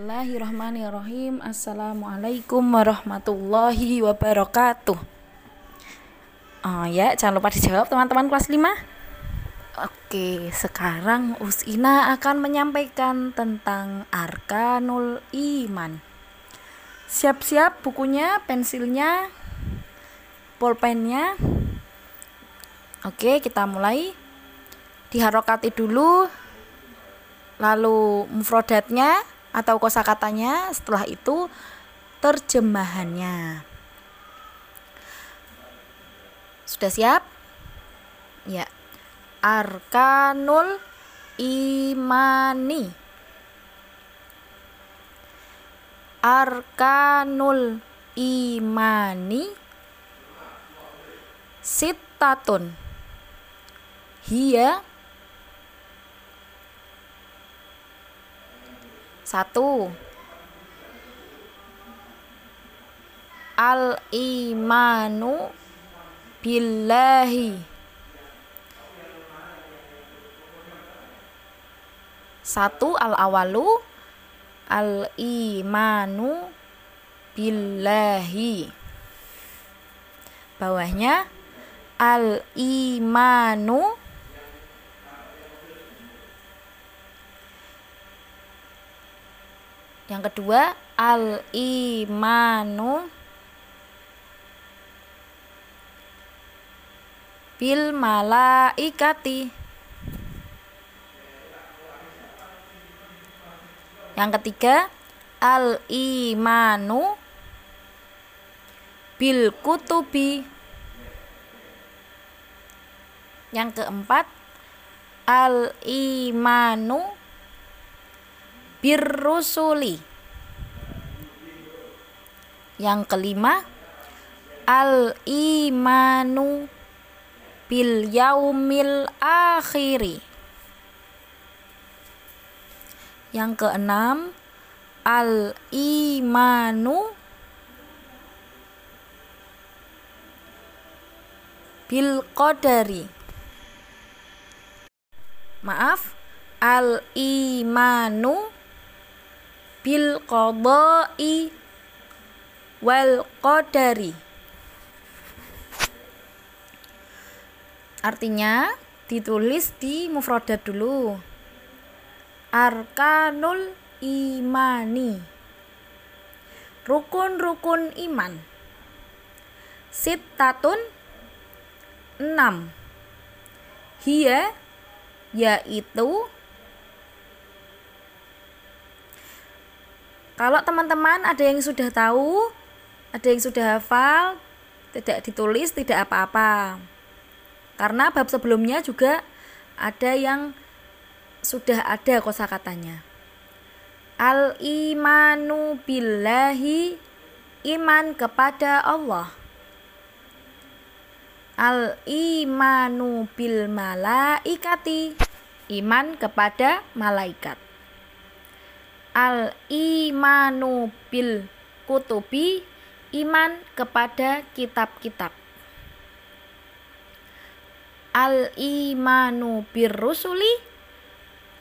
Bismillahirrahmanirrahim. Assalamualaikum warahmatullahi wabarakatuh. Oh ya, jangan lupa dijawab teman-teman kelas 5 Oke, sekarang Usina akan menyampaikan tentang Arkanul Iman. Siap-siap bukunya, pensilnya, pulpennya. Oke, kita mulai. Diharokati dulu Lalu mufrodatnya atau kosakatanya setelah itu terjemahannya. Sudah siap? Ya. Arkanul imani. Arkanul imani sitatun hiya Satu. Al imanu billahi. Satu al awalu al imanu billahi. Bawahnya al imanu Yang kedua, al-imanu bil malaikati. Yang ketiga, al-imanu bil kutubi. Yang keempat, al-imanu birrusuli. Yang kelima, al-imanu bil yaumil akhiri. Yang keenam, al-imanu bil qadari. Maaf, al-imanu bil qada'i wal qadari. Artinya ditulis di mufradat dulu. Arkanul imani. Rukun-rukun iman. Sitatun enam. Hiya yaitu Kalau teman-teman ada yang sudah tahu, ada yang sudah hafal, tidak ditulis tidak apa-apa. Karena bab sebelumnya juga ada yang sudah ada kosakatanya. Al imanu billahi iman kepada Allah. Al imanu bil malaikati iman kepada malaikat al imanu bil kutubi iman kepada kitab-kitab. Al imanu bir rusuli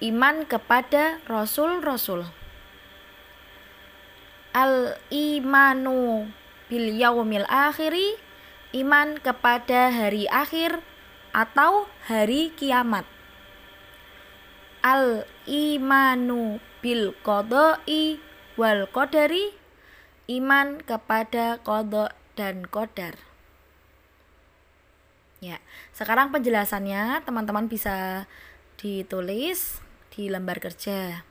iman kepada rasul-rasul. Al imanu bil yaumil akhiri iman kepada hari akhir atau hari kiamat. Al imanu bil qada'i wal qadari iman kepada kodok dan kodar ya sekarang penjelasannya teman-teman bisa ditulis di lembar kerja.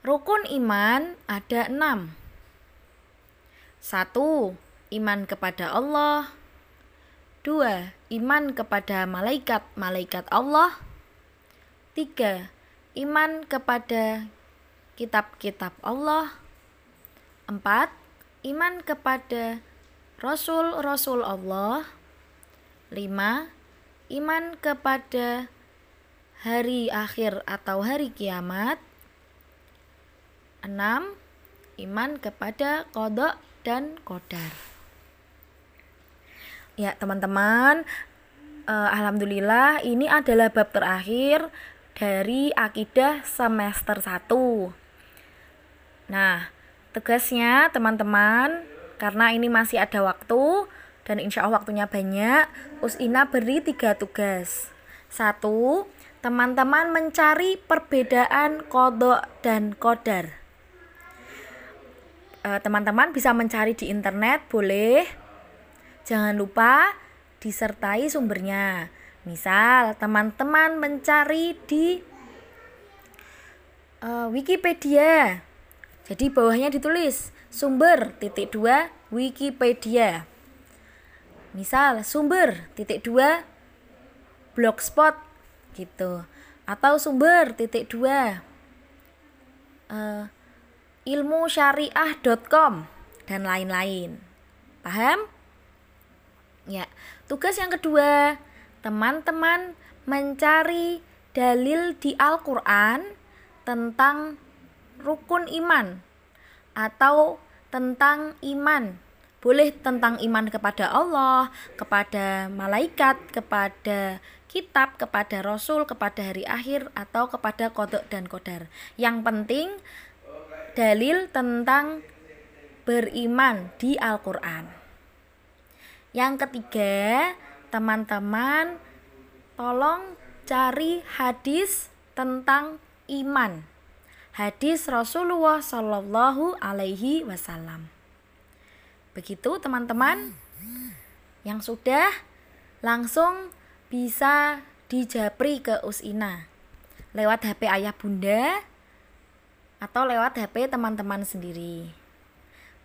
Rukun iman ada enam. Satu iman kepada Allah. Dua iman kepada malaikat-malaikat Allah. Tiga iman kepada kitab-kitab Allah. Empat, iman kepada rasul-rasul Allah. Lima, iman kepada hari akhir atau hari kiamat. Enam, iman kepada kodok dan kodar. Ya, teman-teman, eh, alhamdulillah ini adalah bab terakhir dari akidah semester 1. Nah, tugasnya teman-teman, karena ini masih ada waktu dan insya Allah waktunya banyak, Usina beri tiga tugas. Satu, teman-teman mencari perbedaan kodok dan kodar. Eh, teman-teman bisa mencari di internet, boleh. Jangan lupa disertai sumbernya. Misal, teman-teman mencari di uh, Wikipedia. Jadi bawahnya ditulis sumber titik dua Wikipedia. Misal sumber titik dua blogspot gitu atau sumber titik dua uh, ilmu syariah.com dan lain-lain. Paham? Ya, tugas yang kedua teman-teman mencari dalil di Al-Quran tentang rukun iman atau tentang iman. Boleh tentang iman kepada Allah, kepada malaikat, kepada kitab, kepada rasul, kepada hari akhir, atau kepada kodok dan kodar. Yang penting dalil tentang beriman di Al-Quran. Yang ketiga, teman-teman tolong cari hadis tentang iman. Hadis Rasulullah Shallallahu Alaihi Wasallam. Begitu teman-teman yang sudah langsung bisa dijapri ke Usina lewat HP ayah bunda atau lewat HP teman-teman sendiri.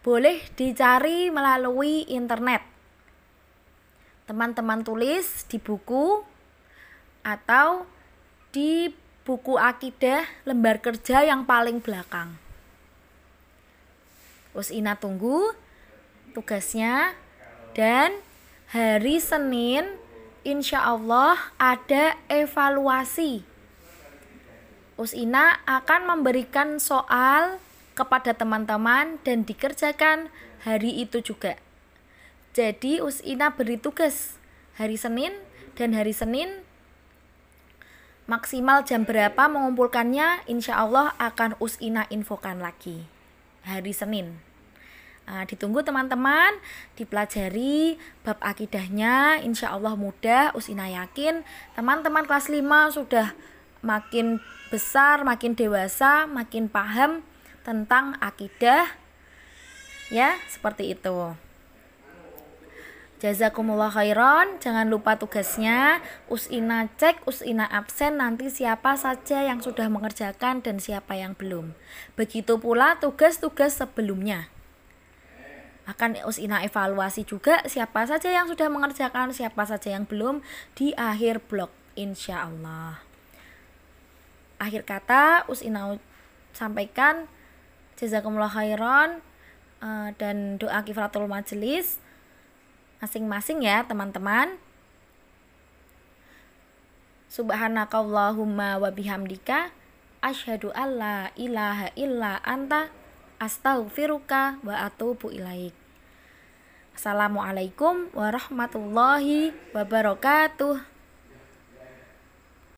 Boleh dicari melalui internet teman-teman tulis di buku atau di buku akidah lembar kerja yang paling belakang. Ina tunggu tugasnya dan hari Senin insya Allah ada evaluasi. Usina akan memberikan soal kepada teman-teman dan dikerjakan hari itu juga. Jadi Usina beri tugas. Hari Senin dan hari Senin maksimal jam berapa mengumpulkannya insya Allah akan Usina infokan lagi. Hari Senin. Nah, ditunggu teman-teman dipelajari bab akidahnya. Insya Allah mudah Usina yakin. Teman-teman kelas 5 sudah makin besar makin dewasa makin paham tentang akidah. Ya seperti itu Jazakumullah khairan. Jangan lupa tugasnya. Usina cek, usina absen nanti siapa saja yang sudah mengerjakan dan siapa yang belum. Begitu pula tugas-tugas sebelumnya. Akan usina evaluasi juga siapa saja yang sudah mengerjakan, siapa saja yang belum di akhir blog insya Allah. Akhir kata usina sampaikan jazakumullah khairan uh, dan doa kifratul majelis masing-masing ya teman-teman Subhanakallahumma wa bihamdika asyhadu alla ilaha illa anta astaghfiruka wa atubu ilaik. Assalamualaikum warahmatullahi wabarakatuh.